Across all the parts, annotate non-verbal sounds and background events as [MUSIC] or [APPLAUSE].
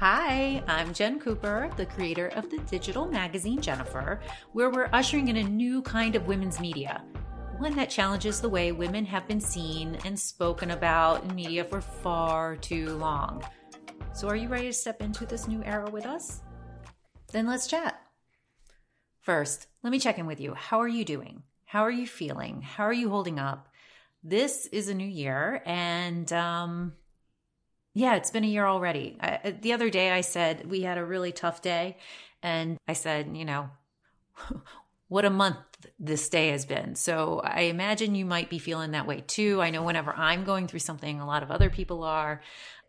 Hi, I'm Jen Cooper, the creator of the digital magazine Jennifer, where we're ushering in a new kind of women's media, one that challenges the way women have been seen and spoken about in media for far too long. So, are you ready to step into this new era with us? Then let's chat. First, let me check in with you. How are you doing? How are you feeling? How are you holding up? This is a new year, and um, yeah, it's been a year already. I, the other day, I said we had a really tough day, and I said, you know, [LAUGHS] what a month this day has been. So I imagine you might be feeling that way too. I know whenever I'm going through something, a lot of other people are.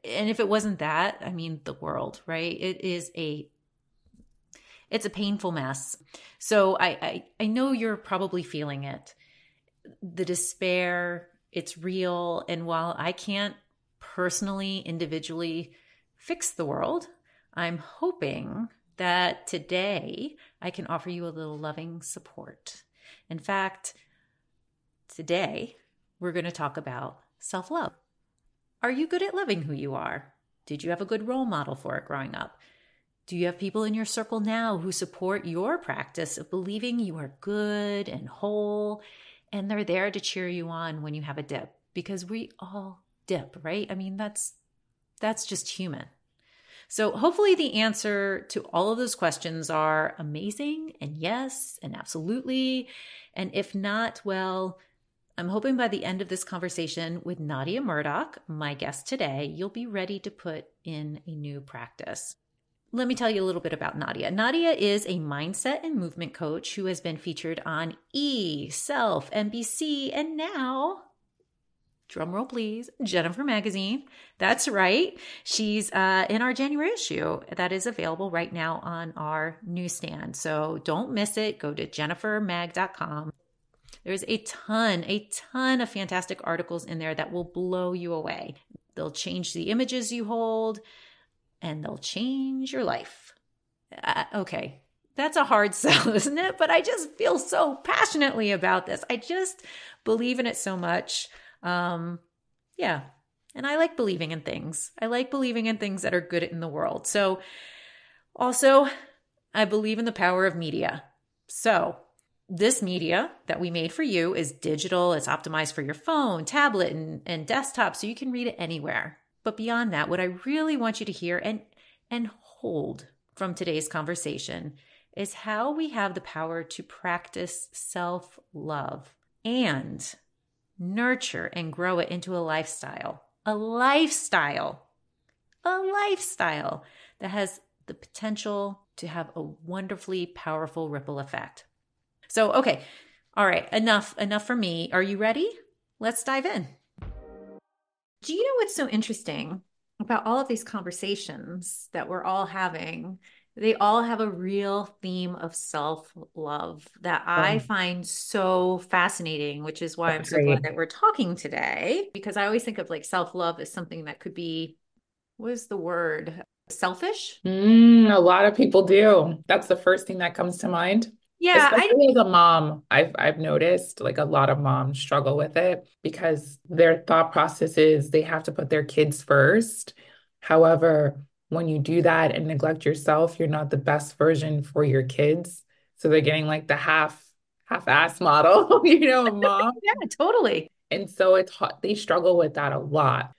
And if it wasn't that, I mean, the world, right? It is a it's a painful mess. So I, I, I know you're probably feeling it. The despair, it's real. And while I can't personally, individually fix the world, I'm hoping that today I can offer you a little loving support. In fact, today we're going to talk about self love. Are you good at loving who you are? Did you have a good role model for it growing up? Do you have people in your circle now who support your practice of believing you are good and whole and they're there to cheer you on when you have a dip? Because we all dip, right? I mean, that's that's just human. So hopefully the answer to all of those questions are amazing and yes and absolutely. And if not, well, I'm hoping by the end of this conversation with Nadia Murdock, my guest today, you'll be ready to put in a new practice. Let me tell you a little bit about Nadia. Nadia is a mindset and movement coach who has been featured on E, Self, NBC, and now drumroll please, Jennifer Magazine. That's right. She's uh, in our January issue that is available right now on our newsstand. So don't miss it. Go to jennifermag.com. There's a ton, a ton of fantastic articles in there that will blow you away. They'll change the images you hold and they'll change your life. Uh, okay, that's a hard [LAUGHS] sell, isn't it? But I just feel so passionately about this. I just believe in it so much. Um, yeah. And I like believing in things. I like believing in things that are good in the world. So, also, I believe in the power of media. So, this media that we made for you is digital. It's optimized for your phone, tablet, and, and desktop, so you can read it anywhere. But beyond that, what I really want you to hear and and hold from today's conversation is how we have the power to practice self-love and nurture and grow it into a lifestyle. A lifestyle. A lifestyle that has the potential to have a wonderfully powerful ripple effect. So, okay. All right, enough enough for me. Are you ready? Let's dive in. Do you know what's so interesting about all of these conversations that we're all having they all have a real theme of self love that I find so fascinating, which is why That's I'm so great. glad that we're talking today. Because I always think of like self love as something that could be, what is the word? Selfish? Mm, a lot of people do. That's the first thing that comes to mind. Yeah, especially I, as a mom, I've I've noticed like a lot of moms struggle with it because their thought process is they have to put their kids first. However, when you do that and neglect yourself, you're not the best version for your kids. So they're getting like the half half ass model, [LAUGHS] you know, mom. [LAUGHS] yeah, totally. And so it's hot. They struggle with that a lot.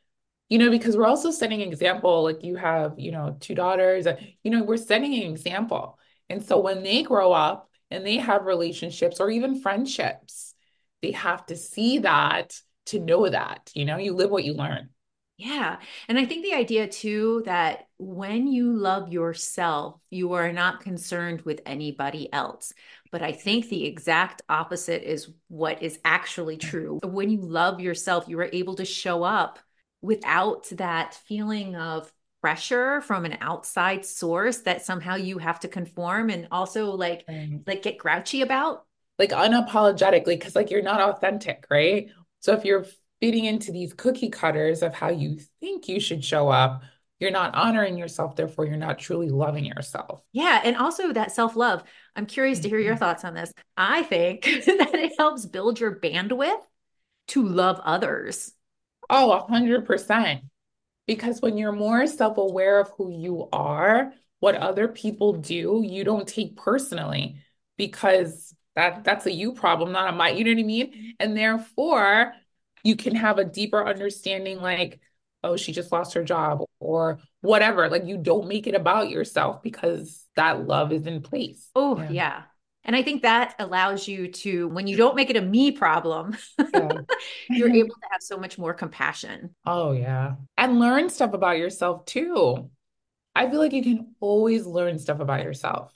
You know, because we're also setting an example. Like you have, you know, two daughters. You know, we're setting an example. And so when they grow up and they have relationships or even friendships, they have to see that to know that. You know, you live what you learn. Yeah. And I think the idea too that when you love yourself, you are not concerned with anybody else. But I think the exact opposite is what is actually true. When you love yourself, you are able to show up without that feeling of pressure from an outside source that somehow you have to conform and also like like get grouchy about like unapologetically because like you're not authentic right so if you're feeding into these cookie cutters of how you think you should show up, you're not honoring yourself. Therefore, you're not truly loving yourself. Yeah. And also that self love. I'm curious mm-hmm. to hear your mm-hmm. thoughts on this. I think [LAUGHS] that it helps build your bandwidth to love others. Oh, a hundred percent. Because when you're more self-aware of who you are, what other people do, you don't take personally because that that's a you problem, not a my, you know what I mean? And therefore, you can have a deeper understanding like, oh, she just lost her job or whatever. Like you don't make it about yourself because that love is in place. Oh, yeah. yeah. And I think that allows you to, when you don't make it a me problem, yeah. [LAUGHS] you're mm-hmm. able to have so much more compassion. Oh, yeah. And learn stuff about yourself too. I feel like you can always learn stuff about yourself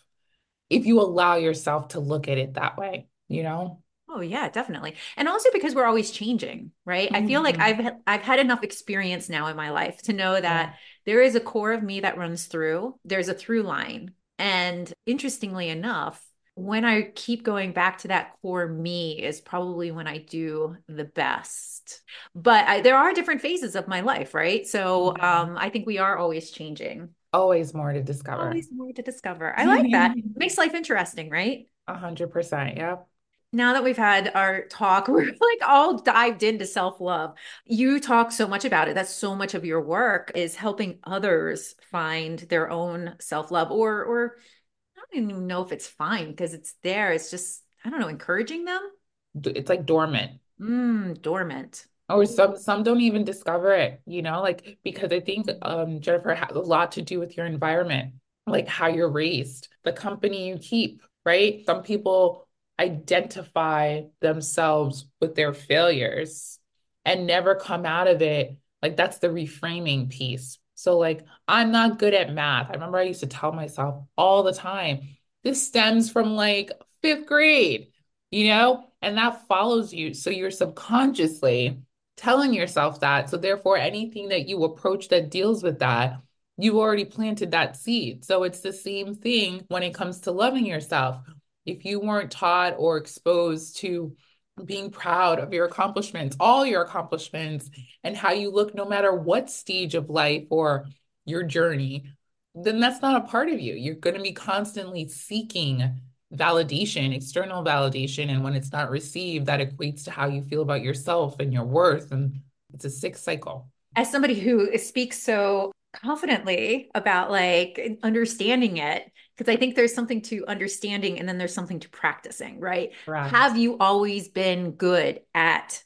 if you allow yourself to look at it that way, you know? Oh yeah, definitely. And also because we're always changing, right? Mm-hmm. I feel like mm-hmm. I've I've had enough experience now in my life to know that yeah. there is a core of me that runs through. There's a through line. And interestingly enough, when I keep going back to that core me is probably when I do the best. But I, there are different phases of my life, right? So mm-hmm. um, I think we are always changing. Always more to discover. Always more to discover. I like that. It [LAUGHS] makes life interesting, right? A hundred percent. Yeah. Now that we've had our talk, [LAUGHS] we're like all dived into self love. You talk so much about it. That's so much of your work is helping others find their own self love or, or I don't even know if it's fine because it's there. It's just, I don't know, encouraging them. It's like dormant. Mm, dormant. Or some some don't even discover it, you know, like because I think um Jennifer has a lot to do with your environment, like how you're raised, the company you keep, right? Some people identify themselves with their failures and never come out of it. Like that's the reframing piece, so, like, I'm not good at math. I remember I used to tell myself all the time, this stems from like fifth grade, you know, and that follows you. So, you're subconsciously telling yourself that. So, therefore, anything that you approach that deals with that, you already planted that seed. So, it's the same thing when it comes to loving yourself. If you weren't taught or exposed to being proud of your accomplishments, all your accomplishments, and how you look no matter what stage of life or your journey, then that's not a part of you. You're going to be constantly seeking validation, external validation. And when it's not received, that equates to how you feel about yourself and your worth. And it's a sick cycle. As somebody who speaks so confidently about like understanding it, because I think there's something to understanding and then there's something to practicing, right? right. Have you always been good at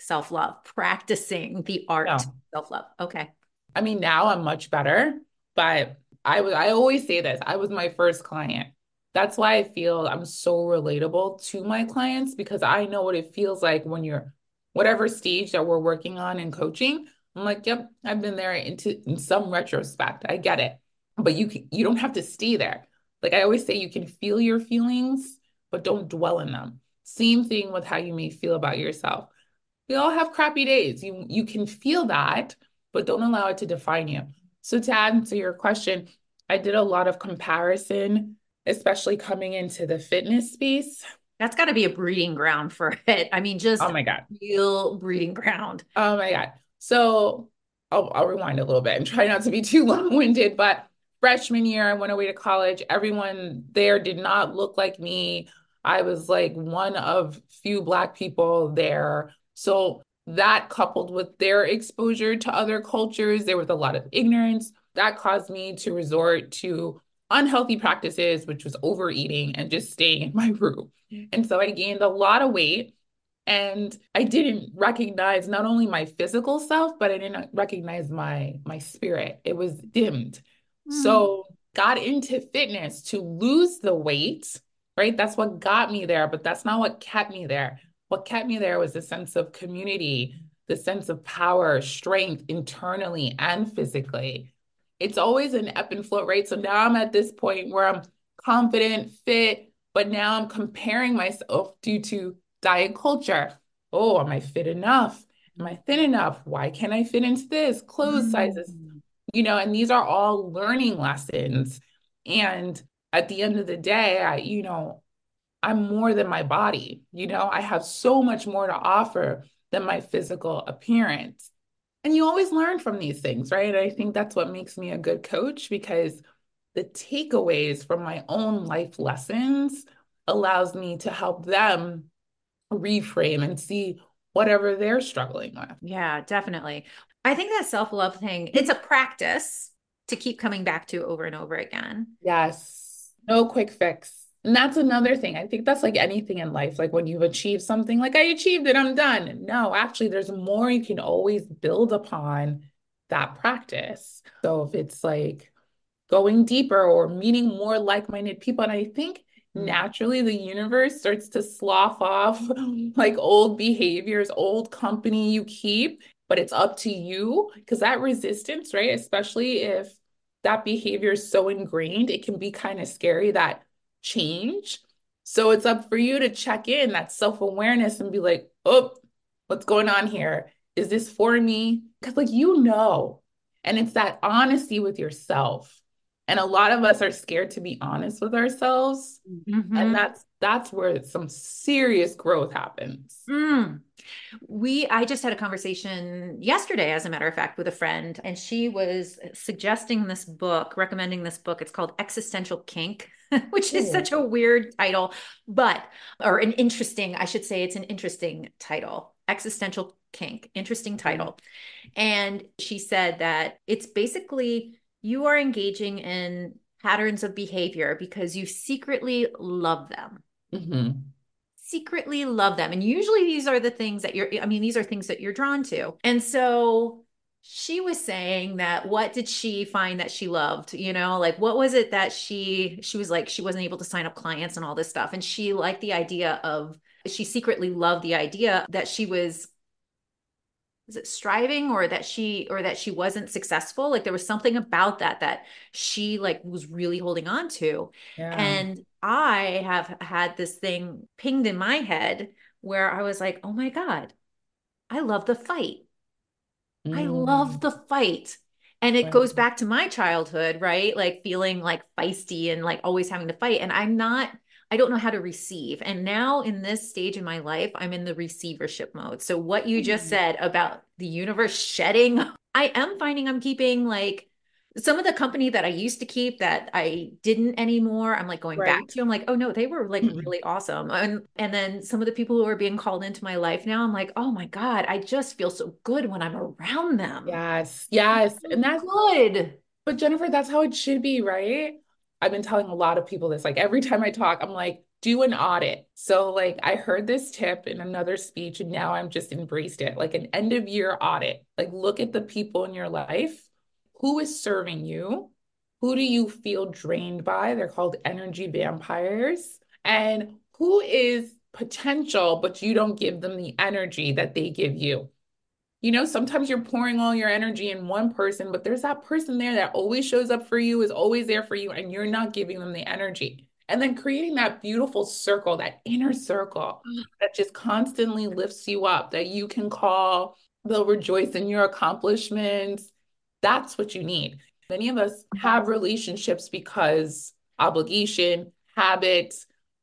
self love, practicing the art no. self love? Okay. I mean, now I'm much better, but I was I always say this. I was my first client. That's why I feel I'm so relatable to my clients because I know what it feels like when you're whatever stage that we're working on in coaching. I'm like, yep, I've been there into in some retrospect. I get it. But you you don't have to stay there. Like I always say, you can feel your feelings, but don't dwell in them. Same thing with how you may feel about yourself. We all have crappy days. You you can feel that, but don't allow it to define you. So to answer your question, I did a lot of comparison, especially coming into the fitness space. That's got to be a breeding ground for [LAUGHS] it. I mean, just oh my god, real breeding ground. Oh my god. So I'll, I'll rewind a little bit and try not to be too [LAUGHS] long winded, but freshman year, I went away to college. Everyone there did not look like me. I was like one of few Black people there. So that coupled with their exposure to other cultures, there was a lot of ignorance. That caused me to resort to unhealthy practices, which was overeating and just staying in [LAUGHS] my room. And so I gained a lot of weight and I didn't recognize not only my physical self, but I didn't recognize my my spirit. It was dimmed. So hmm. got into fitness to lose the weight, right? That's what got me there, but that's not what kept me there. What kept me there was the sense of community, the sense of power, strength internally and physically. It's always an ebb and flow, right? So now I'm at this point where I'm confident, fit, but now I'm comparing myself due to diet culture. Oh, am I fit enough? Am I thin enough? Why can't I fit into this? Clothes mm-hmm. sizes you know, and these are all learning lessons. And at the end of the day, I, you know, I'm more than my body. You know, I have so much more to offer than my physical appearance. And you always learn from these things, right? And I think that's what makes me a good coach because the takeaways from my own life lessons allows me to help them reframe and see whatever they're struggling with. Yeah, definitely. I think that self love thing, it's a practice to keep coming back to over and over again. Yes. No quick fix. And that's another thing. I think that's like anything in life. Like when you've achieved something, like I achieved it, I'm done. No, actually, there's more you can always build upon that practice. So if it's like going deeper or meeting more like minded people, and I think naturally the universe starts to slough off [LAUGHS] like old behaviors, old company you keep, but it's up to you because that resistance, right? Especially if that behavior is so ingrained, it can be kind of scary that change. So it's up for you to check in that self awareness and be like, oh, what's going on here? Is this for me? Because, like, you know, and it's that honesty with yourself. And a lot of us are scared to be honest with ourselves. Mm-hmm. And that's that's where some serious growth happens. Mm. We I just had a conversation yesterday as a matter of fact with a friend and she was suggesting this book, recommending this book. It's called Existential Kink, [LAUGHS] which is Ooh. such a weird title, but or an interesting, I should say it's an interesting title. Existential Kink, interesting mm-hmm. title. And she said that it's basically you are engaging in patterns of behavior because you secretly love them. Mm-hmm. Secretly love them. And usually these are the things that you're, I mean, these are things that you're drawn to. And so she was saying that what did she find that she loved you know like what was it that she she was like she wasn't able to sign up clients and all this stuff and she liked the idea of she secretly loved the idea that she was was it striving or that she or that she wasn't successful? Like there was something about that that she like was really holding on to. Yeah. and i have had this thing pinged in my head where i was like oh my god i love the fight. Mm. i love the fight. And it goes back to my childhood right? Like feeling like feisty and like always having to fight. And i'm not I don't know how to receive. And now in this stage in my life, I'm in the receivership mode. So what you just mm. said about the universe shedding, I am finding I'm keeping like some of the company that I used to keep that I didn't anymore, I'm like going right. back to. I'm like, oh no, they were like mm-hmm. really awesome. And and then some of the people who are being called into my life now, I'm like, oh my God, I just feel so good when I'm around them. Yes. Yes. And that's good. But Jennifer, that's how it should be, right? I've been telling a lot of people this. Like every time I talk, I'm like, do an audit. So, like, I heard this tip in another speech, and now I'm just embraced it like an end of year audit. Like, look at the people in your life. Who is serving you? Who do you feel drained by? They're called energy vampires. And who is potential, but you don't give them the energy that they give you? You know, sometimes you're pouring all your energy in one person, but there's that person there that always shows up for you, is always there for you, and you're not giving them the energy. And then creating that beautiful circle, that inner circle mm. that just constantly lifts you up, that you can call, they'll rejoice in your accomplishments. That's what you need. Many of us have relationships because obligation, habit,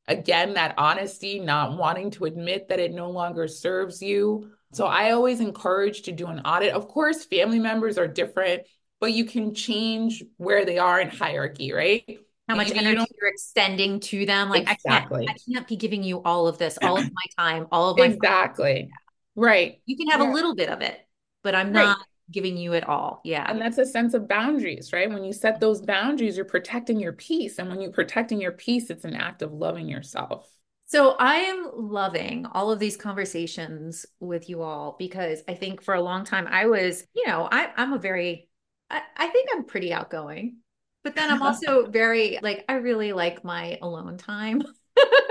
again, that honesty, not wanting to admit that it no longer serves you so I always encourage to do an audit. Of course, family members are different, but you can change where they are in hierarchy, right? How much energy you you're extending to them. Like exactly. I can't, I can't be giving you all of this, all of my time, all of my [CLEARS THROAT] exactly. Right. You can have yeah. a little bit of it, but I'm not right. giving you it all. Yeah. And that's a sense of boundaries, right? When you set those boundaries, you're protecting your peace. And when you're protecting your peace, it's an act of loving yourself. So I am loving all of these conversations with you all because I think for a long time I was, you know, I, I'm a very, I, I think I'm pretty outgoing, but then I'm [LAUGHS] also very like, I really like my alone time.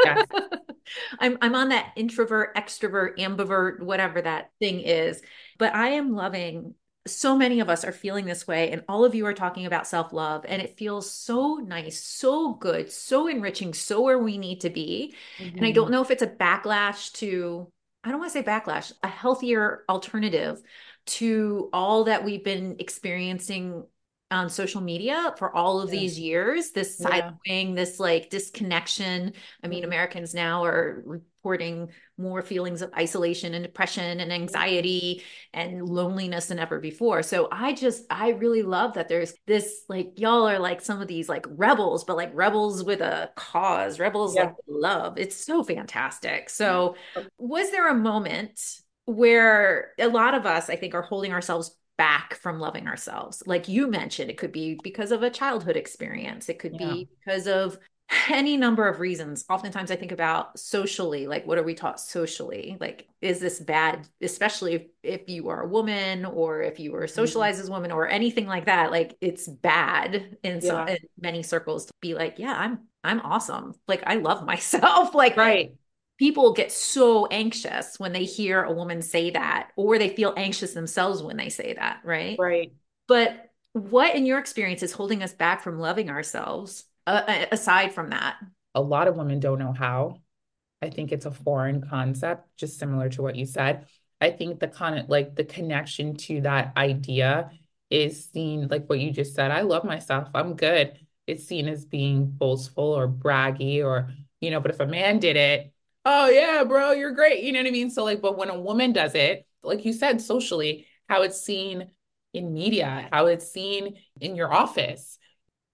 Yes. [LAUGHS] I'm I'm on that introvert, extrovert, ambivert, whatever that thing is. But I am loving so many of us are feeling this way and all of you are talking about self-love and it feels so nice so good so enriching so where we need to be mm-hmm. and i don't mm-hmm. know if it's a backlash to i don't want to say backlash a healthier alternative to all that we've been experiencing on social media for all of these years this side yeah. this like disconnection i mean mm-hmm. americans now are reporting more feelings of isolation and depression and anxiety and loneliness than ever before. So I just, I really love that there's this like, y'all are like some of these like rebels, but like rebels with a cause, rebels yeah. like love. It's so fantastic. So, was there a moment where a lot of us, I think, are holding ourselves back from loving ourselves? Like you mentioned, it could be because of a childhood experience, it could yeah. be because of any number of reasons. Oftentimes I think about socially, like what are we taught socially? Like, is this bad, especially if, if you are a woman or if you were mm-hmm. socialized mm-hmm. as a woman or anything like that? Like it's bad in, yeah. some, in many circles to be like, yeah, I'm I'm awesome. Like I love [LAUGHS] myself. like right. People get so anxious when they hear a woman say that, or they feel anxious themselves when they say that, right? Right. But what in your experience is holding us back from loving ourselves? Uh, aside from that? A lot of women don't know how. I think it's a foreign concept, just similar to what you said. I think the of like the connection to that idea is seen like what you just said. I love myself. I'm good. It's seen as being boastful or braggy or, you know, but if a man did it, oh yeah, bro, you're great. You know what I mean? So like, but when a woman does it, like you said, socially, how it's seen in media, how it's seen in your office,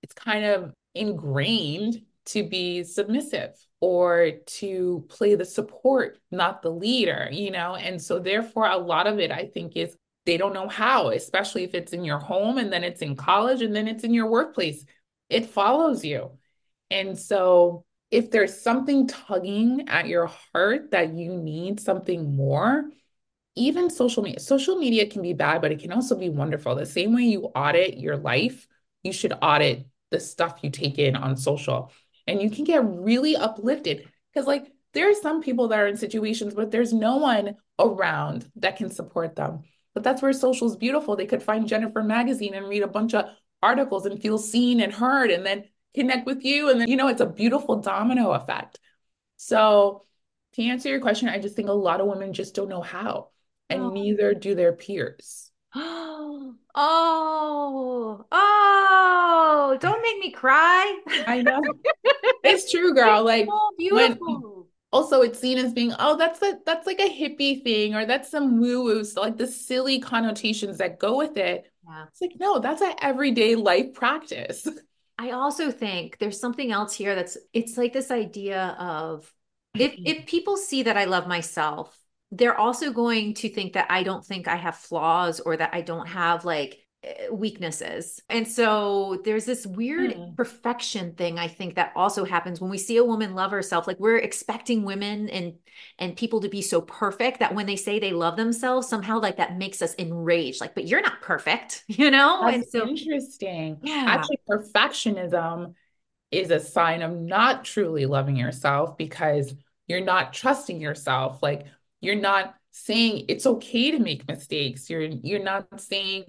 it's kind of ingrained to be submissive or to play the support, not the leader, you know? And so, therefore, a lot of it, I think, is they don't know how, especially if it's in your home and then it's in college and then it's in your workplace. It follows you. And so, if there's something tugging at your heart that you need something more, even social media, social media can be bad, but it can also be wonderful. The same way you audit your life, you should audit the stuff you take in on social. And you can get really uplifted because, like, there are some people that are in situations, but there's no one around that can support them. But that's where social is beautiful. They could find Jennifer Magazine and read a bunch of articles and feel seen and heard and then connect with you. And then, you know, it's a beautiful domino effect. So, to answer your question, I just think a lot of women just don't know how, and oh. neither do their peers. Oh, [GASPS] oh, oh, don't make me cry. I know. [LAUGHS] it's true, girl. Like beautiful. When, also it's seen as being, oh, that's a that's like a hippie thing, or that's some woo-woo. So like the silly connotations that go with it. Yeah. It's like, no, that's an everyday life practice. [LAUGHS] I also think there's something else here that's it's like this idea of if mm-hmm. if people see that I love myself they're also going to think that I don't think I have flaws or that I don't have like eh, weaknesses. And so there's this weird mm. perfection thing I think that also happens when we see a woman love herself like we're expecting women and and people to be so perfect that when they say they love themselves somehow like that makes us enraged like but you're not perfect, [LAUGHS] you know? That's and so interesting. Yeah. Actually perfectionism is a sign of not truly loving yourself because you're not trusting yourself like you're not saying it's okay to make mistakes. You're you're not saying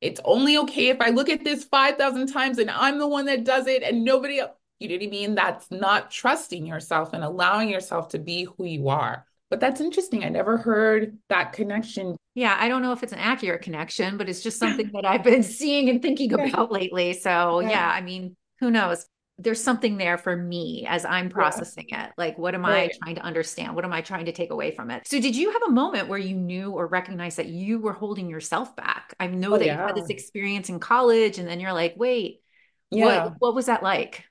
it's only okay if I look at this 5,000 times and I'm the one that does it and nobody else. You know what I mean? That's not trusting yourself and allowing yourself to be who you are. But that's interesting. I never heard that connection. Yeah, I don't know if it's an accurate connection, but it's just something that I've been [LAUGHS] seeing and thinking about lately. So, yeah, yeah I mean, who knows? There's something there for me as I'm processing yeah. it. Like, what am right. I trying to understand? What am I trying to take away from it? So, did you have a moment where you knew or recognized that you were holding yourself back? I know oh, that yeah. you had this experience in college, and then you're like, wait, yeah. what, what was that like?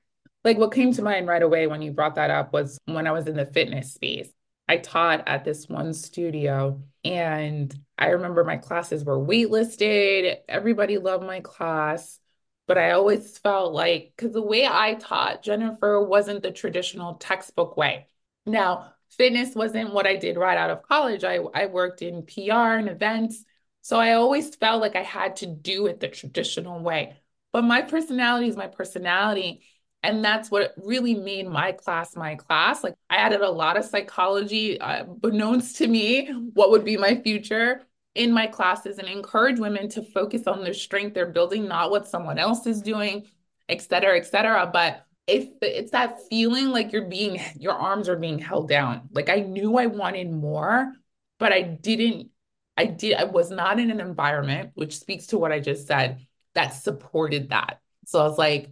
Like, what came to mind right away when you brought that up was when I was in the fitness space. I taught at this one studio, and I remember my classes were waitlisted. Everybody loved my class but I always felt like, because the way I taught, Jennifer wasn't the traditional textbook way. Now, fitness wasn't what I did right out of college. I, I worked in PR and events. So I always felt like I had to do it the traditional way. But my personality is my personality. And that's what really made my class my class. Like I added a lot of psychology, uh, beknownst to me what would be my future in my classes and encourage women to focus on their strength they're building, not what someone else is doing, et cetera, et cetera. But if it's that feeling like you're being, your arms are being held down. Like I knew I wanted more, but I didn't, I did, I was not in an environment, which speaks to what I just said, that supported that. So I was like,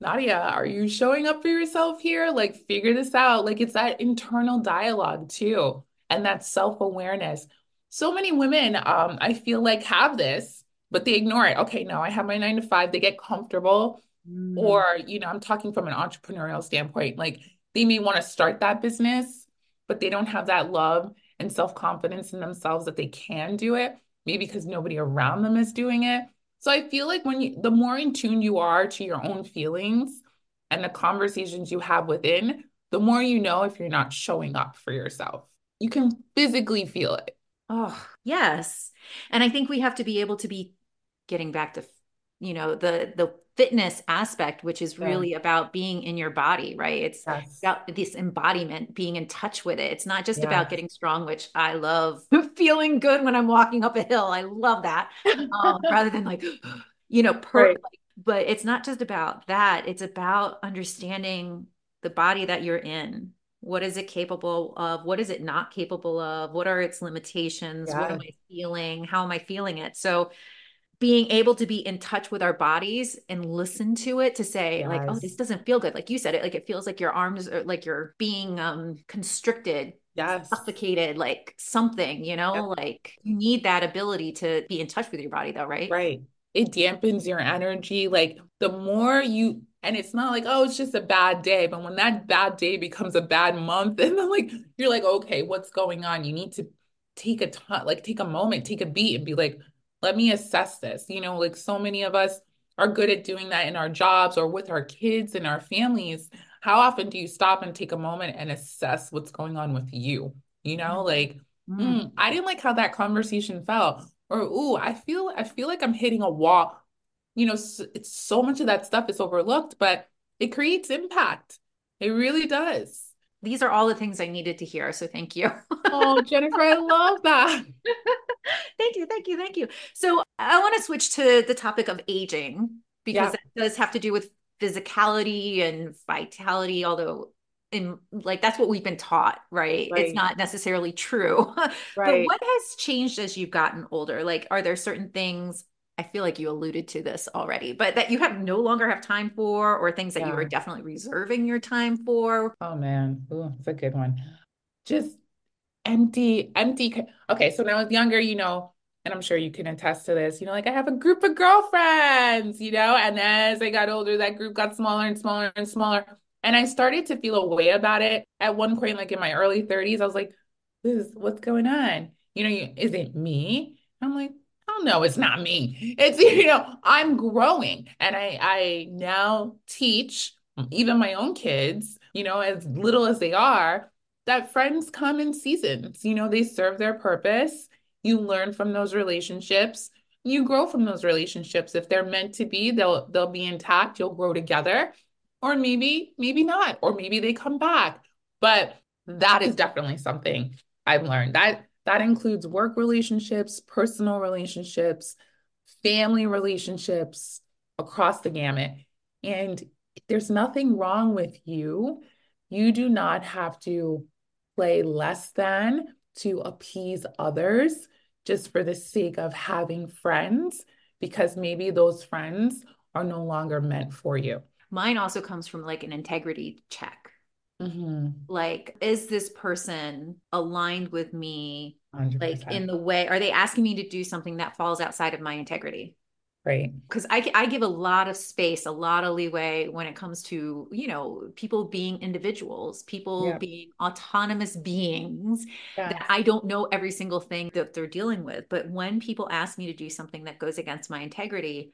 Nadia, are you showing up for yourself here? Like, figure this out. Like, it's that internal dialogue too, and that self awareness so many women um i feel like have this but they ignore it okay no i have my nine to five they get comfortable mm. or you know i'm talking from an entrepreneurial standpoint like they may want to start that business but they don't have that love and self-confidence in themselves that they can do it maybe because nobody around them is doing it. So I feel like when you, the more in tune you are to your own feelings and the conversations you have within, the more you know if you're not showing up for yourself. You can physically feel it. Oh, yes. And I think we have to be able to be getting back to you know the the fitness aspect which is really yeah. about being in your body right it's yes. about this embodiment being in touch with it it's not just about getting strong which i love [LAUGHS] feeling good when i'm walking up a hill i love that um, [LAUGHS] rather than like [GASPS] you know per right. but it's not just about that it's about understanding the body that you're in what is it capable of? What is it not capable of? What are its limitations? Yeah. what am i feeling? How am i feeling it? So being able to be in touch with our bodies and listen to it to say yes. like oh this doesn't feel good. Like you said it like it feels like your arms are like you're being um constricted yes. suffocated like something you know? Yep. like you need that ability to be in touch with your body though right? Right. It dampens your energy. Like the more you and it's not like oh it's just a bad day but when that bad day becomes a bad month and [LAUGHS] then like you're like okay what's going on you need to take a ton like take a moment take a beat and be like let me assess this. You know, like so many of us are good at doing that in our jobs or with our kids and our families. How often do you stop and take a moment and assess what's going on with you? You know, mm-hmm. like, mm. Mm, I didn't like how that conversation felt. Or, ooh, I feel I feel like I'm hitting a wall. You know, it's so much of that stuff is overlooked, but it creates impact. It really does. These are all the things I needed to hear. So thank you. oh, [LAUGHS] Jennifer, I love that. [LAUGHS] thank you. Thank you. Thank you. So I want to switch to the topic of aging because yeah. it does have to do with physicality and vitality, although in like that's what we've been taught, right? right. It's not necessarily true. [LAUGHS] right. But what has changed as you've gotten older? Like, are there certain things I feel like you alluded to this already, but that you have no longer have time for, or things that yeah. you were definitely reserving your time for. Oh man, Ooh, it's a good one. Just empty, empty. Okay, so when I was younger, you know, and I'm sure you can attest to this, you know, like I have a group of girlfriends, you know, and as I got older, that group got smaller and smaller and smaller. And I started to feel a way about it at one point, like in my early 30s, I was like, this is what's going on. You know, you, is it me? I'm like, oh no, it's not me. It's, [LAUGHS] you know, I'm growing. And I, I now teach even my own kids, you know, as little as they are, that friends come in seasons. You know, they serve their purpose. You learn from those relationships. You grow from those relationships. If they're meant to be, they'll they'll be intact. You'll grow together. Or maybe, maybe not. Or maybe they come back. But that is definitely something I've learned. That that includes work relationships, personal relationships, family relationships across the gamut. And there's nothing wrong with you. You do not have to play less than to appease others just for the sake of having friends, because maybe those friends are no longer meant for you. Mine also comes from like an integrity check. Mm-hmm. Like, is this person aligned with me 100%. like in the way are they asking me to do something that falls outside of my integrity? Right. Because I, I give a lot of space a lot of leeway when it comes to you know people being individuals people yeah. being autonomous beings yes. that i don't know every single thing that they're dealing with. But when people ask me to do something that goes against my integrity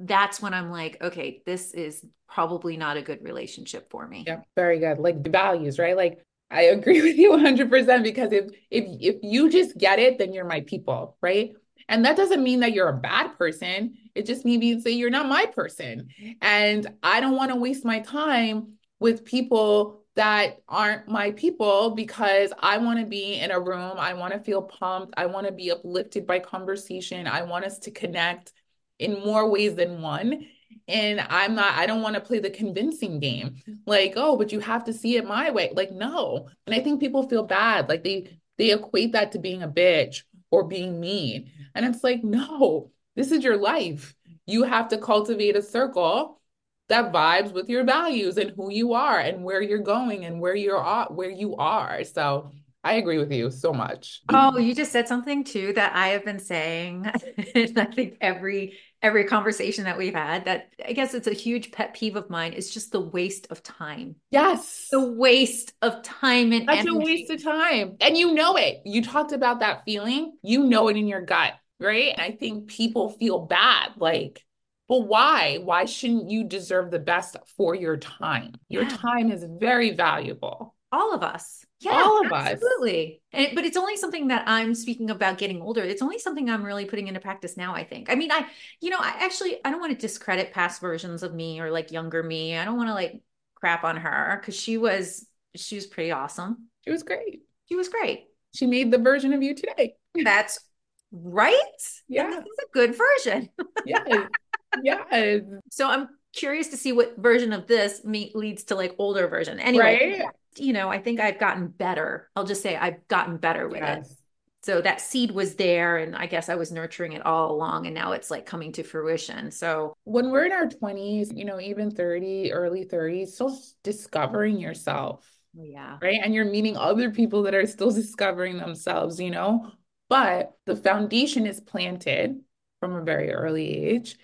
that's when i'm like okay this is probably not a good relationship for me. Yeah very good. Like values right? Like I agree [LAUGHS] with you 100% because if if if you just get it then you're my people, right? And that doesn't mean that you're a bad person. It just means that you're not my person. And I don't want to waste my time with people that aren't my people because I want to be in a room. I want to feel pumped. I want to be uplifted by conversation. I want us to connect in more ways than one. And I'm not, I don't want to play the convincing game. Like, oh, but you have to see it my way. Like, no. And I think people feel bad. Like they they equate that to being a bitch or being mean. And it's like, no, this is your life. You have to cultivate a circle that vibes with your values and who you are and where you're going and where you're where you are. So I agree with you so much. Oh, you just said something too that I have been saying. [LAUGHS] I think every every conversation that we've had that I guess it's a huge pet peeve of mine is just the waste of time. Yes. The waste of time and That's energy. a waste of time. And you know it. You talked about that feeling. You know it in your gut. right? And I think people feel bad. Like, but why? Why shouldn't you deserve the best for your time? Your Yeah. time is very valuable. All of us. Yeah, All of us. absolutely. But it's only something that I'm speaking about getting older. It's only something I'm really putting into practice now, I think. I mean, I, you know, I actually I don't want to discredit past versions of me or like younger me. I don't want to like crap on her because she was she was pretty awesome. She was great. She was great. She made the version of you today. That's right. Yeah. this is a good version. [LAUGHS] yeah. Yeah. So I'm curious to see what version of this me leads to like older version. Anyway, Right? You know, I think I've gotten better. I'll just say I've gotten better with it. So that seed was there and I guess I was nurturing it all along and now it's like coming to fruition. So When we're in our 20s, you know, even 30, early 30s, still discovering yourself. Oh, yeah. right? And you're meeting other people that are still discovering themselves, you know? But the foundation is planted from a very early age.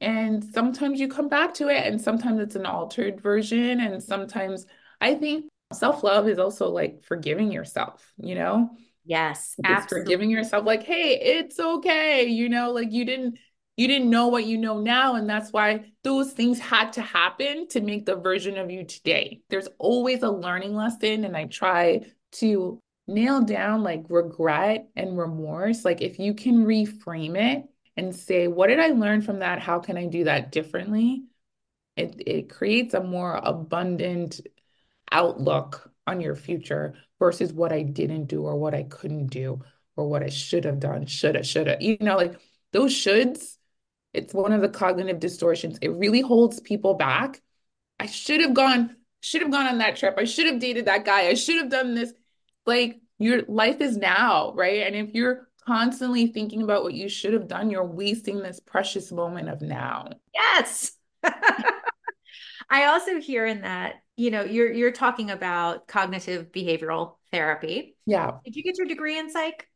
And sometimes you come back to it, and sometimes it's an altered version. And sometimes I think self-love is also like forgiving yourself, you know? Yes, absolutely. forgiving yourself, like, hey, it's okay, you know, like you didn't you didn't know what you know now, and that's why those things had to happen to make the version of you today. There's always a learning lesson, and I try to nail down like regret and remorse. Like if you can reframe it and say, what did I learn from that? How can I do that differently? It it creates a more abundant outlook on your future versus what I didn't do or what I couldn't do or what I should have done, shoulda, shoulda. You know, like those shoulds, it's one of the cognitive distortions. It really holds people back. I should have gone, should have gone on that trip. I should have dated that guy. I should have done this. Like your life is now, right? And if you're constantly thinking about what you should have done, you're wasting this precious moment of now. Yes. [LAUGHS] I also hear in that, you know, you're you're talking about cognitive behavioral therapy. Yeah, Did you get your degree in psych?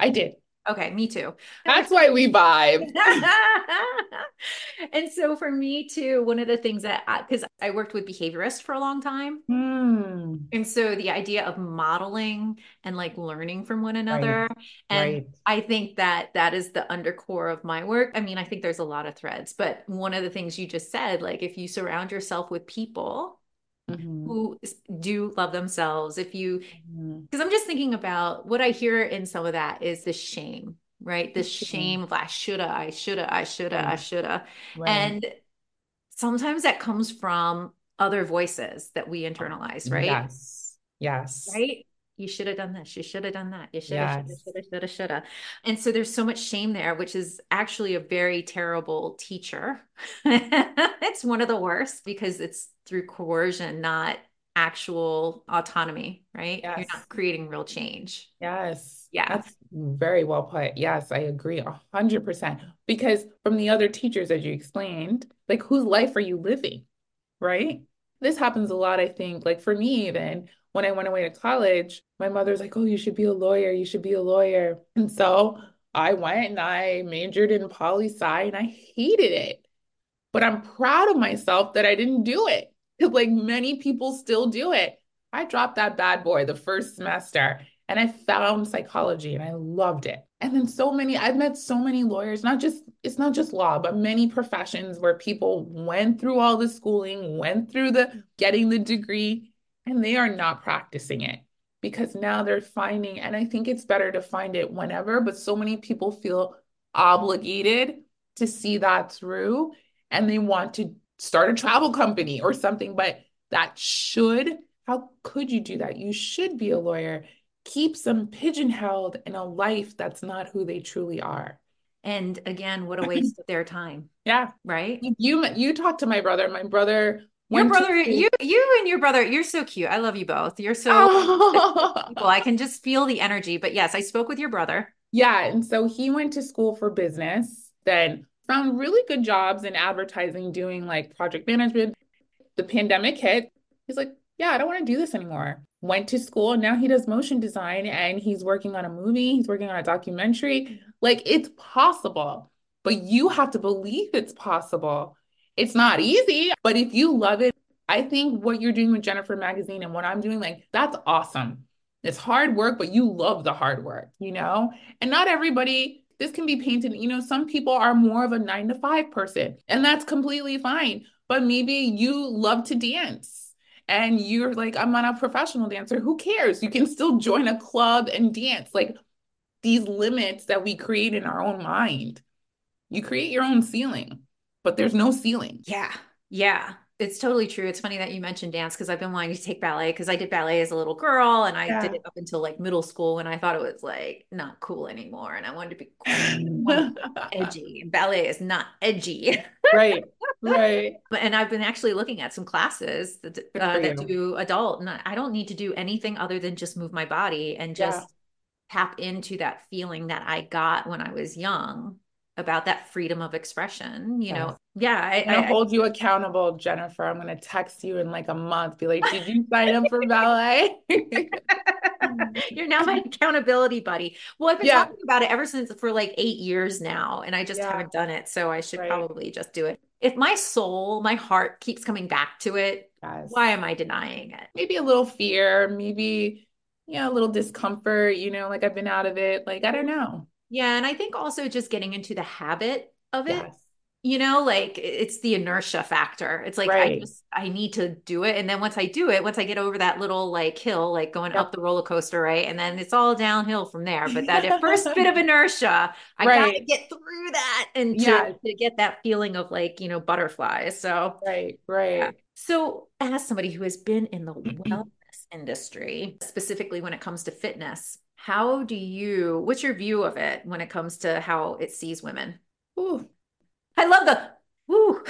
I did. Okay, me too. [LAUGHS] That's why we vibe. [LAUGHS] and so for me too, one of the things that because I, worked with behaviorists for a long time. Hmm. And so the idea of modeling and like learning from one another. And Right. I think that that is the undercore of my work. I mean, I think there's a lot of threads, but one of the things you just said, like if you surround yourself with people Mhm. who do love themselves, if you, because I'm just thinking about what I hear in some of that is the shame, right? The Shame. of I shoulda, I shoulda, I shoulda, I shoulda. Right. And sometimes that comes from other voices that we internalize, right? Yes. Yes. Right? You should have done this. You should have done that. You should have, shoulda, Yes. shoulda, shoulda, shoulda. And so there's so much shame there, which is actually a very terrible teacher. [LAUGHS] It's one of the worst because it's through coercion, not actual autonomy, right? You're not creating real change. Yes. Yeah. That's very well put. Yes, I agree a hundred percent. Because from the other teachers, as you explained, like whose life are you living? Right? This happens a lot, I think. Like for me, even when I went away to college, my mother's like, Oh, you should be a lawyer. You should be a lawyer. And so I went and I majored in poli sci and I hated it. But I'm proud of myself that I didn't do it. Because like many people still do it. I dropped that bad boy the first semester and I found psychology and I loved it. And then so many, I've met so many lawyers, not just, it's not just law, but many professions where people went through all the schooling, went through the getting the degree, and they are not practicing it because now they're finding, and I think it's better to find it whenever, but so many people feel obligated to see that through and they want to start a travel company or something, but that should, how could you do that? You should be a lawyer. Keeps them pigeonholed in a life that's not who they truly are. And again, what a waste of their time, [LAUGHS] Yeah. right? You you talked to my brother. My brother Your went to brother, you you and your brother, you're so cute. I love you both. You're so [LAUGHS] Oh. people. I can just feel the energy. But yes, I spoke with your brother. Yeah, and so he went to school for business, then found really good jobs in advertising, doing like project management. The pandemic hit. He's like, yeah, I don't want to do this anymore. Went to school, now he does motion design and he's working on a movie, he's working on a documentary. Like it's possible, but you have to believe it's possible. It's not easy, but if you love it, I think what you're doing with Jennifer Magazine and what I'm doing, like that's awesome. It's hard work, but you love the hard work, you know? And not everybody this can be painted. You know, some people are more of a nine to five person, and that's completely fine. But maybe you love to dance and you're like, I'm not a professional dancer. Who cares? You can still join a club and dance. Like these limits that we create in our own mind. You create your own ceiling, but there's no ceiling. Yeah. Yeah. It's totally true. It's funny that you mentioned dance because I've been wanting to take ballet because I did ballet as a little girl and I yeah. did it up until like middle school when I thought it was like not cool anymore and I wanted to be cool, [LAUGHS] edgy. And ballet is not edgy. right. [LAUGHS] Right. [LAUGHS] and I've been actually looking at some classes that, uh, that do adult and I don't need to do anything other than just move my body and just yeah. tap into that feeling that I got when I was young about that freedom of expression you yes. know yeah I, I, I hold you accountable jennifer i'm going to text you in like a month be like did you sign up for [LAUGHS] ballet [LAUGHS] you're now my accountability buddy well i've been yeah. talking about it ever since for like eight years now and i just yeah. haven't done it so i should right. probably just do it if my soul my heart keeps coming back to it yes. why am i denying it maybe a little fear maybe yeah a little discomfort you know like i've been out of it like i don't know yeah. And I think also just getting into the habit of it. You know, like it's the inertia factor. It's like right. I just I need to do it. And then once I do it, once I get over that little like hill, like going yep. up the roller coaster, right? And then it's all downhill from there. But that first bit [LAUGHS] of inertia, I right. gotta get through that and yeah. to, to, get that feeling of like, you know, butterflies. So right, right. Yeah. So as somebody who has been in the [CLEARS THROAT] wellness industry, specifically when it comes to fitness, how do you what's your view of it when it comes to how it sees women ooh i love the ooh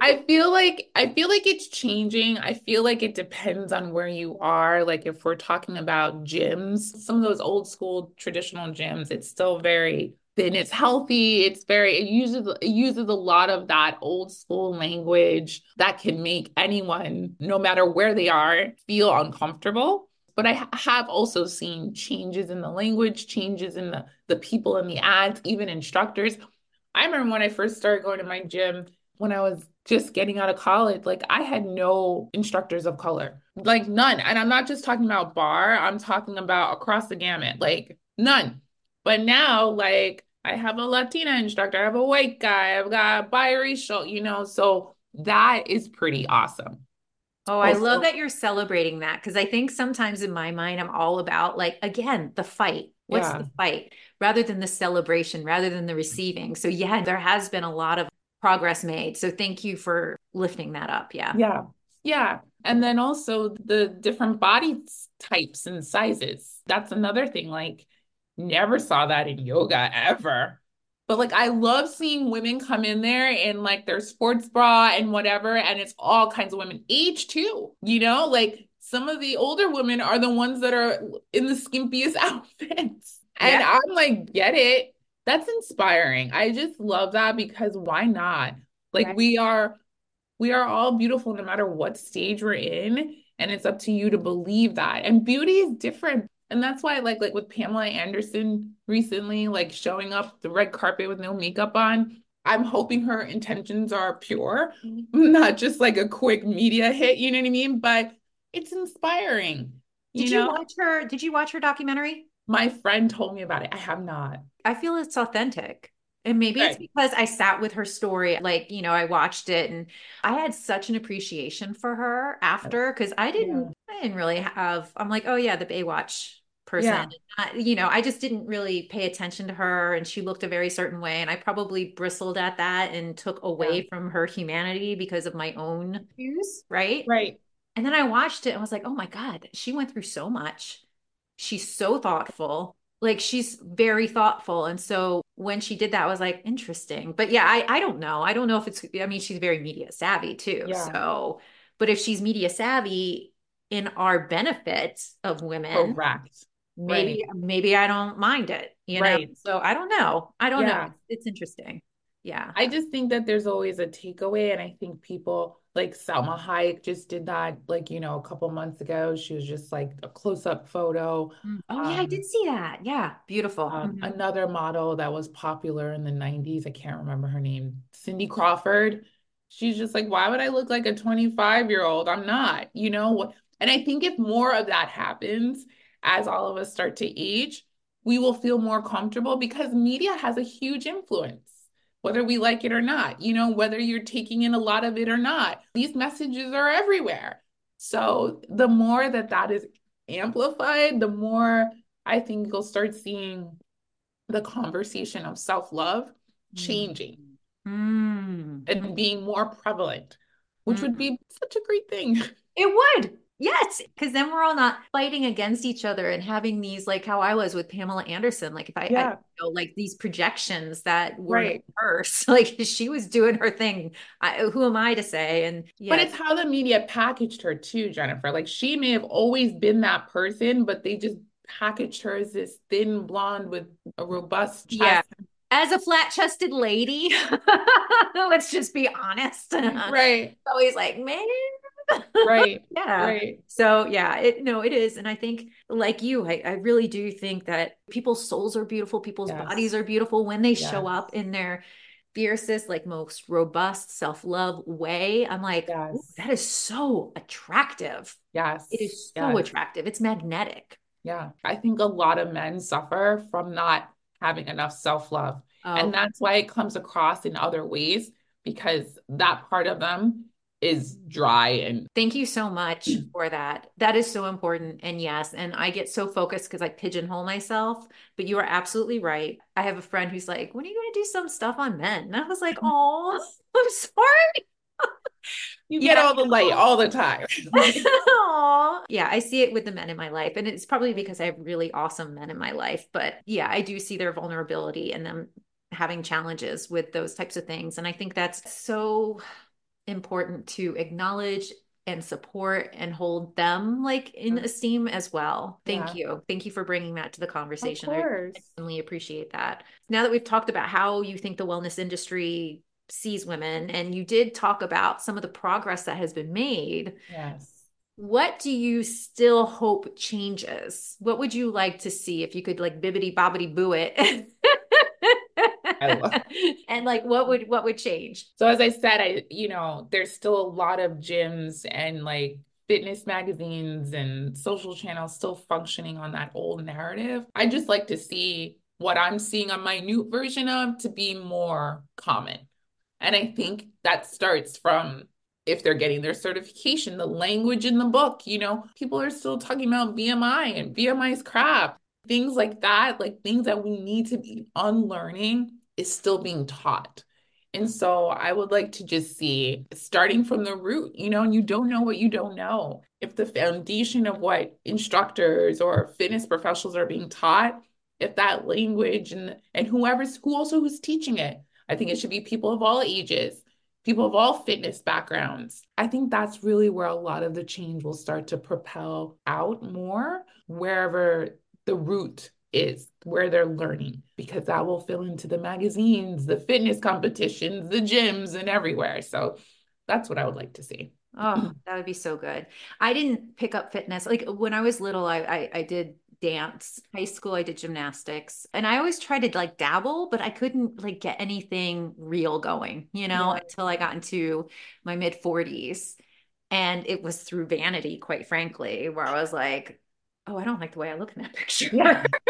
I feel like I feel like it's changing. I feel like it depends on where you are. Like if we're talking about gyms, some of those old school traditional gyms, it's still very thin. It's healthy. It's very it uses it uses a lot of that old school language that can make anyone, no matter where they are, feel uncomfortable but I have also seen changes in the language, changes in the, the people in the ads, even instructors. I remember when I first started going to my gym when I was just getting out of college, like I had no instructors of color, like none. And I'm not just talking about bar, I'm talking about across the gamut, like none. But now, like, I have a Latina instructor, I have a white guy, I've got biracial, you know, so that is pretty awesome. Oh, I oh, love that you're celebrating that because I think sometimes in my mind, I'm all about like, again, the fight. What's yeah. the fight rather than the celebration, rather than the receiving? So, yeah, there has been a lot of progress made. So, thank you for lifting that up. Yeah. Yeah. Yeah. And then also the different body types and sizes. That's another thing. Like, never saw that in yoga ever. But like I love seeing women come in there in like their sports bra and whatever, and it's all kinds of women, age too, you know, like some of the older women are the ones that are in the skimpiest [LAUGHS] outfits. And yeah. I'm like, get it. That's inspiring. I just love that because why not? Like right. we are we are all beautiful no matter what stage we're in. And it's up to you to believe that. And beauty is different and that's why like like with Pamela Anderson recently, like showing up the red carpet with no makeup on. I'm hoping her intentions are pure, mm-hmm. [LAUGHS] not just like a quick media hit, you know what I mean? But it's inspiring. Did you, know? you watch her? Did you watch her documentary? My friend told me about it. I have not. I feel it's authentic. And maybe right. it's because I sat with her story, like, you know, I watched it and I had such an appreciation for her after because I didn't, yeah. I didn't really have, I'm like, oh yeah, the Baywatch person. Yeah. Not, you know, I just didn't really pay attention to her and she looked a very certain way. And I probably bristled at that and took away yeah. from her humanity because of my own views. Right. Right. And then I watched it and was like, oh my God, she went through so much. She's so thoughtful. Like she's very thoughtful. And so when she did that I was like interesting. But yeah i i don't know. I don't know if it's i mean she's very media savvy too. Yeah. so but if she's media savvy in our benefit of women correct. maybe right. maybe i don't mind it you right. know so i don't know. I don't yeah. know it's, it's interesting. Yeah. I just think that there's always a takeaway and i think people like Salma Hayek just did that, like, you know, a couple months ago. She was just like a close up photo. Mm. Oh, um, yeah, I did um, see that. Yeah, beautiful. Um, mm-hmm. Another model that was popular in the 90s, I can't remember her name, Cindy Crawford. She's just like, why would I look like a 25 year old? I'm not, you know? And I think if more of that happens as all of us start to age, we will feel more comfortable because media has a huge influence, whether we like it or not, you know, whether you're taking in a lot of it or not. These messages are everywhere. So the more that that is amplified, the more I think you'll start seeing the conversation of self love changing Mm. and being more prevalent, which would Mm. be such a great thing. [LAUGHS] It would. Yes, because then we're all not fighting against each other and having these like how I was with Pamela Anderson. Like if I, I you know, like these projections that were Right. hers, [LAUGHS] like she was doing her thing. I, who am I to say? And yeah, But it's how the media packaged her too, Jennifer. Like she may have always been that person, but they just packaged her as this thin blonde with a robust chest. Yeah. as a flat-chested lady, [LAUGHS] let's just be honest. Right, [LAUGHS] Always like, man. Right, [LAUGHS] Yeah. right. So yeah, it no, it is. And I think like you, I, I really do think that people's souls are beautiful, people's Yes. bodies are beautiful when they show up in their fiercest, like most robust self-love way. I'm like, Yes. that is so attractive. Yes. It is so yes. attractive. It's magnetic. Yeah. I think a lot of men suffer from not having enough self-love. Oh, And that's why it comes across in other ways because that part of them is dry and Thank you so much [CLEARS THROAT] for that. That is so important. And yes, and I get so focused because I pigeonhole myself, but you are absolutely right. I have a friend who's like, when are you going to do some stuff on men? And I was like, [LAUGHS] oh, I'm sorry. [LAUGHS] you get Yeah. all the light all the time. [LAUGHS] Yeah, I see it with the men in my life. And it's probably because I have really awesome men in my life. But yeah, I do see their vulnerability and them having challenges with those types of things. And I think that's so important to acknowledge and support and hold them like in Yeah. esteem as well. Thank Yeah. you. Thank you for bringing that to the conversation. Of I really appreciate that. Now that we've talked about how you think the wellness industry sees women, and you did talk about some of the progress that has been made, Yes. what do you still hope changes? What would you like to see if you could like bibbity bobbity boo it? [LAUGHS] [LAUGHS] I love- and like what would what would change? So as I said, I you know, there's still a lot of gyms and like fitness magazines and social channels still functioning on that old narrative. I just like to see what I'm seeing a minute version of to be more common. And I think that starts from if they're getting their certification, the language in the book, you know, people are still talking about BMI and BMI is crap. Things like that, like things that we need to be unlearning is still being taught. And mm-hmm. so I would like to just see starting from the root, you know, and you don't know what you don't know. If the foundation of what instructors or fitness professionals are being taught, if that language and and whoever's who also who's teaching it, I think it should be people of all ages, people of all fitness backgrounds. I think that's really where a lot of the change will start to propel out more wherever the root is where they're learning because that will fill into the magazines, the fitness competitions, the gyms, and everywhere. So that's what I would like to see. Oh, mm. that would be so good. I didn't pick up fitness. Like when I was little, I, I I did dance. High school, I did gymnastics. And I always tried to like dabble, but I couldn't like get anything real going, you know, Yeah. until I got into my mid 40s. And it was through vanity, quite frankly, where I was like, oh, I don't like the way I look in that picture. Yeah. [LAUGHS]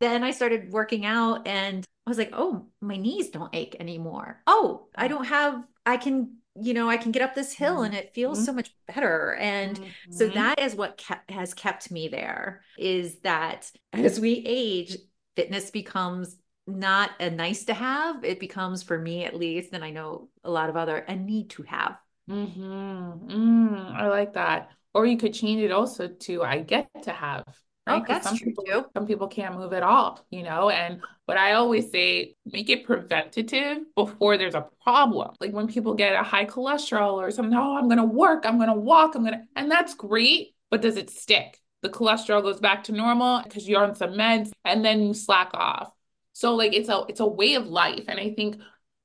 then I started working out and I was like, oh, my knees don't ache anymore. Oh, I don't have, I can, you know, I can get up this hill and it feels Mhm. so much better. And so Mhm. that is what kept, has kept me there is that as we age, fitness becomes not a nice to have. It becomes, for me at least, and I know a lot of other, a need to have. Mhm. Mm, I like that. Or you could change it also to I get to have, right? Oh, 'Cause that's some true people, too. some people can't move at all, you know? And but I always say make it preventative before there's a problem. Like when people get a high cholesterol or something, oh, I'm gonna work, I'm gonna walk, I'm gonna, and that's great, but does it stick? The cholesterol goes back to normal because you're on some meds and then you slack off. So like it's a it's a way of life. And I think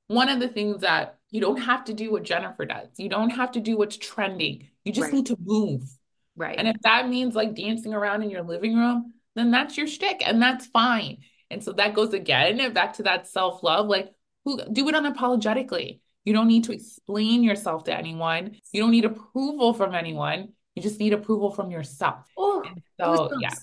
one of the things that you don't have to do what Jennifer does. You don't have to do what's trending. You just Right. need to move. Right. And if that means like dancing around in your living room, then that's your shtick and that's fine. And so that goes again back to that self-love. Like who do it unapologetically. You don't need to explain yourself to anyone. You don't need approval from anyone. You just need approval from yourself. oh, so yeah.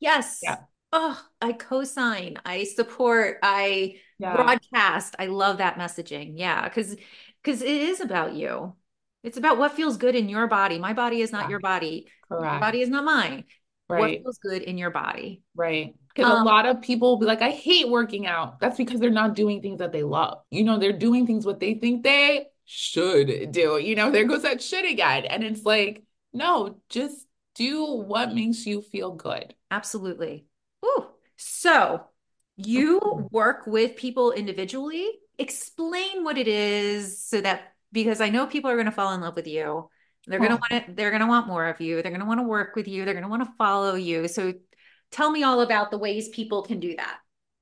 Yes. Yeah. oh, I co-sign, I support, I Yeah, broadcast. I love that messaging. Yeah, because because it is about you. It's about what feels good in your body. My body is not yeah, your body. Your correct. body is not mine. Right. What feels good in your body? Right. Because a Um, lot of people will be like, I hate working out. That's because they're not doing things that they love. You know, they're doing things what they think they should do. You know, there goes that should again. And it's like, no, just do what makes you feel good. absolutely. Ooh. So you work with people individually. Explain what it is so that because I know people are going to fall in love with you. They're going to Oh, want it, they're going to want more of you. They're going to want to work with you. They're going to want to follow you. So tell me all about the ways people can do that.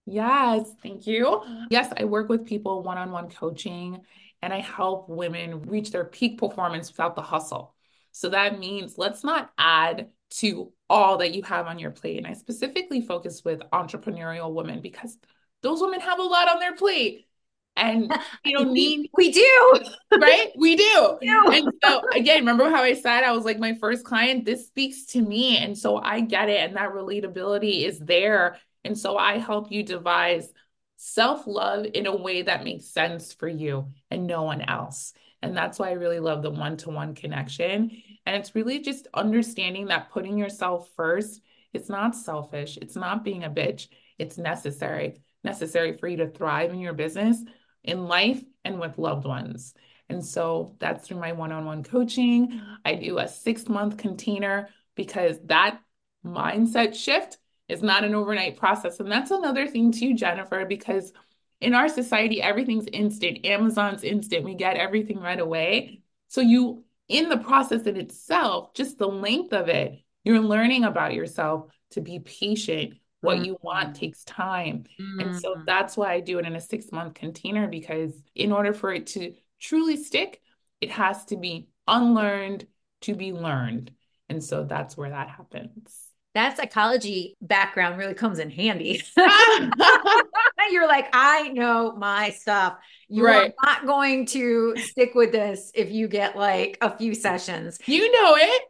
yes, thank you. Yes, I work with people one-on-one coaching and I help women reach their peak performance without the hustle. So that means let's not add to all that you have on your plate. And I specifically focus with entrepreneurial women because those women have a lot on their plate. And [LAUGHS] you don't We, need, we do. [LAUGHS] right? We do. do. And so again, remember how I said I was like my first client? This speaks to me. And so I get it. And that relatability is there. And so I help you devise self-love in a way that makes sense for you and no one else. And that's why I really love the one-to-one connection. And it's really just understanding that putting yourself first, it's not selfish. It's not being a bitch. It's necessary, necessary for you to thrive in your business, in life, and with loved ones. And so that's through my one-on-one coaching. I do a six-month container because that mindset shift is not an overnight process. And that's another thing too, Jennifer, because in our society, everything's instant. Amazon's instant. We get everything right away. So you, in the process in itself, just the length of it, you're learning about yourself to be patient. What you want takes time. And so Mm. that's why I do it in a six month container because in order for it to truly stick, it has to be unlearned to be learned. And so that's where that happens. That psychology background really comes in handy. [LAUGHS] [LAUGHS] You're like, I know my stuff. You Right. are not going to stick with this if you get like a few sessions. You know it.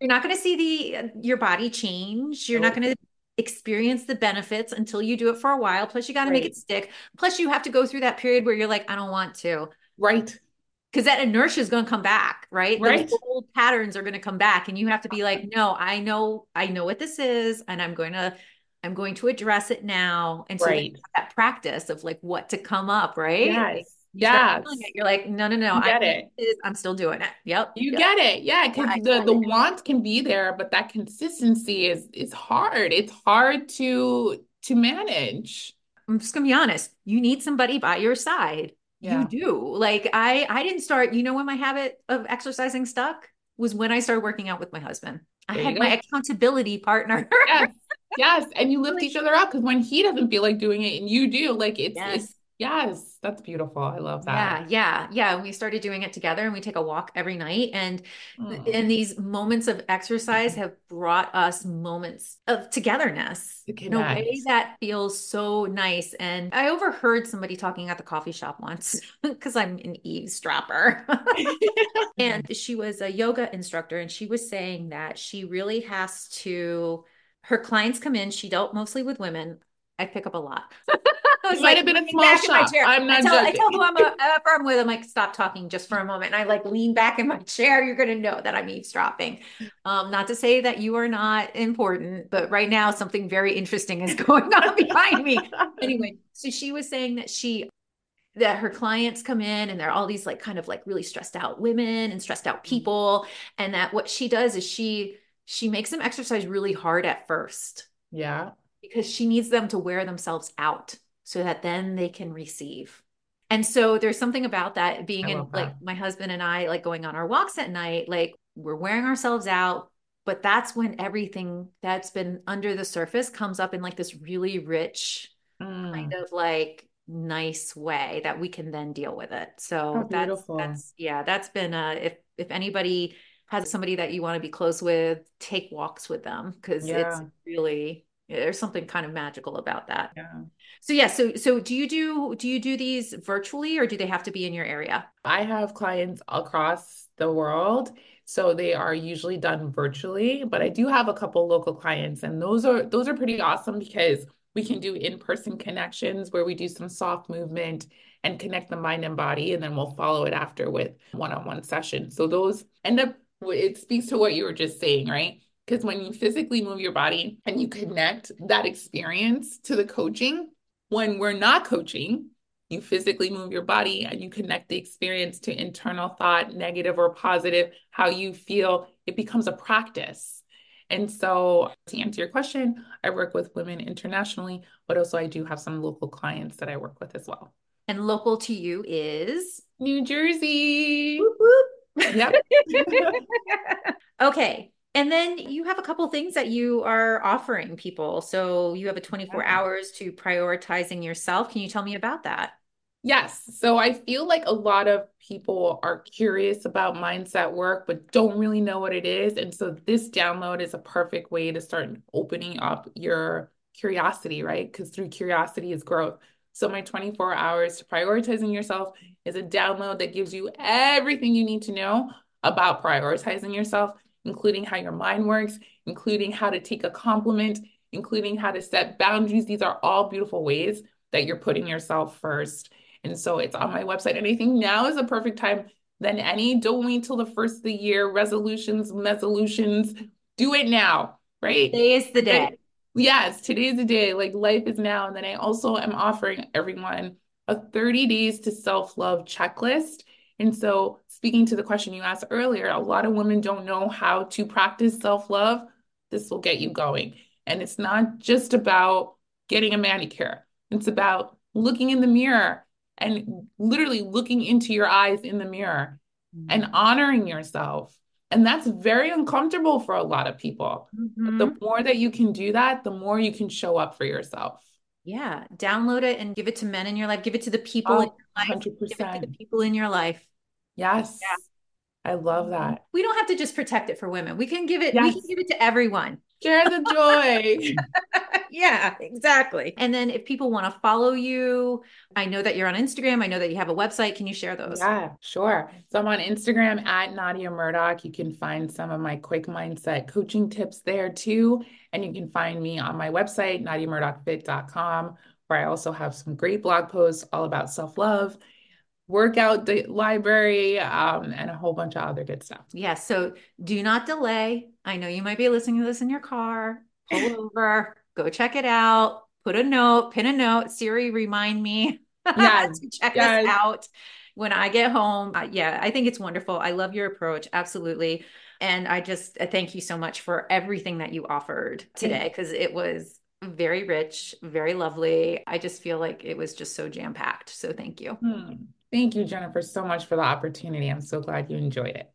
You're not going to see the your body change. You're not going to experience the benefits until you do it for a while. Plus, you got to make it stick. Plus, you have to go through that period where you're like, I don't want to. Right. Because that inertia is going to come back, right? Right. Those old patterns are going to come back, and you have to be like, no, I know, I know what this is, and I'm going to, I'm going to address it now. And so Right. that practice of like what to come up, right? Yes. You start Yes. feeling it, You're like, no, no, no, You I get know it. is. I'm still doing it. Yep. You yep. get it. Yeah, Yeah, because I the the want can be there, but that consistency is is hard. It's hard to to manage. I'm just gonna be honest. You need somebody by your side. yeah. You do. Like I, I didn't start. You know when my habit of exercising stuck was when I started working out with my husband. I had my accountability partner. Yes. Yes. And you [LAUGHS] lift Really? each other up because when he doesn't feel like doing it and you do, like it's Yes. it's yes, that's beautiful. I love that. Yeah, yeah, yeah. We started doing it together and we take a walk every night. And Mm. and these moments of exercise have brought us moments of togetherness To in a way that feels so nice. And I overheard somebody talking at the coffee shop once [LAUGHS] because I'm an eavesdropper. [LAUGHS] [LAUGHS] And she was a yoga instructor, and she was saying that she really has to, her clients come in, she dealt mostly with women. I pick up a lot. I was It might like have been a small shop. I'm I not tell, I tell who I'm, a, I'm with, I'm like, stop talking just for a moment. And I like lean back in my chair. You're going to know that I'm eavesdropping. Um, not to say that you are not important, but right now something very interesting is [LAUGHS] going on behind me. Anyway, so she was saying that she that her clients come in and they're all these like kind of like really stressed out women and stressed out people and that what she does is she she makes them exercise really hard at first Yeah. because she needs them to wear themselves out so that then they can receive and so there's something about that being in love like my husband and I like going on our walks at night like we're wearing ourselves out but that's when everything that's been under the surface comes up in like this really rich kind Mm. of like nice way that we can then deal with it. So that's that's yeah, that's been uh if if anybody has somebody that you want to be close with, take walks with them because it's really There's something kind of magical about that. Yeah. So yeah, so so do you do do you do these virtually or do they have to be in your area? I have clients across the world, so they are usually done virtually, but I do have a couple local clients and those are those are pretty awesome because we can do in-person connections where we do some soft movement and connect the mind and body and then we'll follow it after with one-on-one sessions. So those end up it speaks to what you were just saying, right? Because when you physically move your body and you connect that experience to the coaching, when we're not coaching, you physically move your body and you connect the experience to internal thought, negative or positive, how you feel, it becomes a practice. And so, to answer your question, I work with women internationally, but also I do have some local clients that I work with as well. And local to you is New Jersey. Whoop, whoop. Yep. [LAUGHS] okay. And then you have a couple things that you are offering people. So you have a 24 hours to prioritizing yourself. Can you tell me about that? Yes. So I feel like a lot of people are curious about mindset work, but don't really know what it is. And so this download is a perfect way to start opening up your curiosity, right? Because through curiosity is growth. So my 24 hours to prioritizing yourself is a download that gives you everything you need to know about prioritizing yourself including how your mind works, including how to take a compliment, including how to set boundaries. These are all beautiful ways that you're putting yourself first. And so it's on my website. And I think now is a perfect time than any. Don't wait till the first of the year. Resolutions, resolutions, do it now, right? Today is the day. Yes, today is the day. Like life is now. And then I also am offering everyone a 30 days to self love checklist. And so, speaking to the question you asked earlier, a lot of women don't know how to practice self love. This will get you going. And it's not just about getting a manicure, it's about looking in the mirror and literally looking into your eyes in the mirror mm-hmm. and honoring yourself. And that's very uncomfortable for a lot of people. Mm-hmm. The more that you can do that, the more you can show up for yourself. Yeah, download it and give it to men in your life. Give it to the people oh, in your life. 100%. Give it to the people in your life. Yes. Yeah. I love mm-hmm. that. We don't have to just protect it for women. We can give it, yes. we can give it to everyone. Share the joy. [LAUGHS] yeah, exactly. And then if people want to follow you, I know that you're on Instagram. I know that you have a website. Can you share those? Yeah, sure. So I'm on Instagram at Nadia Murdock. You can find some of my quick mindset coaching tips there too. And you can find me on my website, nadiamurdockfit.com, where I also have some great blog posts all about self love workout the library um, and a whole bunch of other good stuff. Yes. Yeah, so do not delay. I know you might be listening to this in your car. Pull [LAUGHS] over, go check it out. Put a note, pin a note. Siri, remind me [LAUGHS] yes. to check yes. this out when I get home. Uh, yeah, I think it's wonderful. I love your approach. Absolutely. And I just uh, thank you so much for everything that you offered today because it was very rich, very lovely. I just feel like it was just so jam packed. So thank you. Hmm. Thank you, Jennifer, so much for the opportunity. I'm so glad you enjoyed it.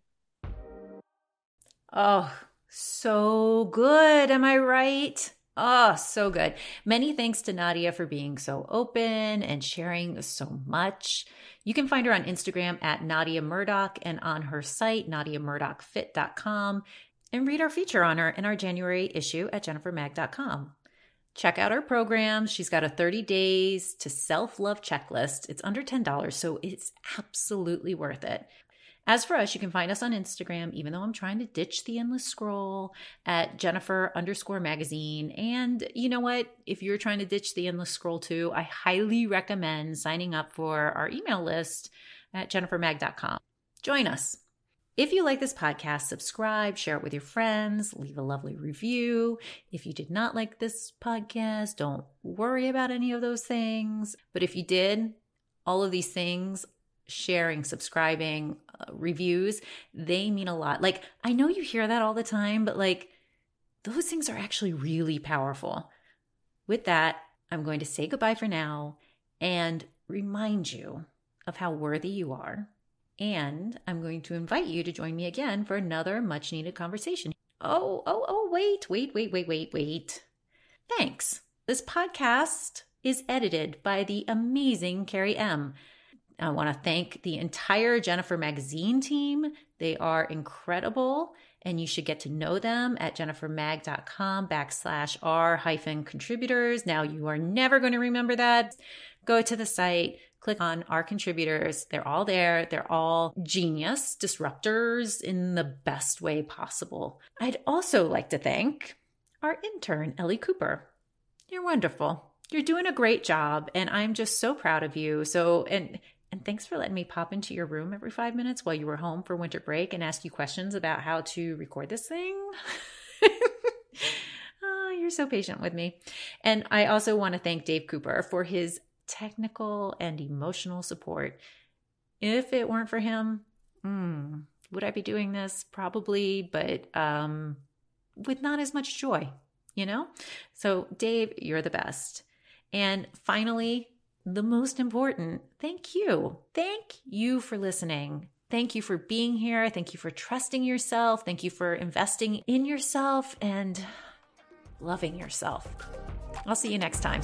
Oh, so good. Am I right? Oh, so good. Many thanks to Nadia for being so open and sharing so much. You can find her on Instagram at Nadia Murdock and on her site, nadiamurdockfit.com, and read our feature on her in our January issue at jennifermag.com. Check out our programs. She's got a 30 days to self love checklist. It's under $10, so it's absolutely worth it. As for us, you can find us on Instagram, even though I'm trying to ditch the endless scroll at Jennifer underscore magazine. And you know what? If you're trying to ditch the endless scroll too, I highly recommend signing up for our email list at jennifermag.com. Join us. If you like this podcast, subscribe, share it with your friends, leave a lovely review. If you did not like this podcast, don't worry about any of those things. But if you did, all of these things, sharing, subscribing, uh, reviews, they mean a lot. Like, I know you hear that all the time, but like, those things are actually really powerful. With that, I'm going to say goodbye for now and remind you of how worthy you are and I'm going to invite you to join me again for another much needed conversation. Oh, oh, oh, wait, wait, wait, wait, wait, wait. Thanks. This podcast is edited by the amazing Carrie M. I want to thank the entire Jennifer Magazine team. They are incredible. and you should get to know them at jennifermag.com backslash r hyphen contributors. Now you are never going to remember that. Go to the site, click on our contributors. They're all there. They're all genius disruptors in the best way possible. I'd also like to thank our intern, Ellie Cooper. You're wonderful. You're doing a great job and I'm just so proud of you. So and and thanks for letting me pop into your room every 5 minutes while you were home for winter break and ask you questions about how to record this thing. oh, [LAUGHS] you're so patient with me. And I also want to thank Dave Cooper for his technical and emotional support. If it weren't for him, mm, would I be doing this? Probably, but um, with not as much joy, you know? So, Dave, you're the best. And finally, the most important, thank you. Thank you for listening. Thank you for being here. Thank you for trusting yourself. Thank you for investing in yourself and loving yourself. I'll see you next time.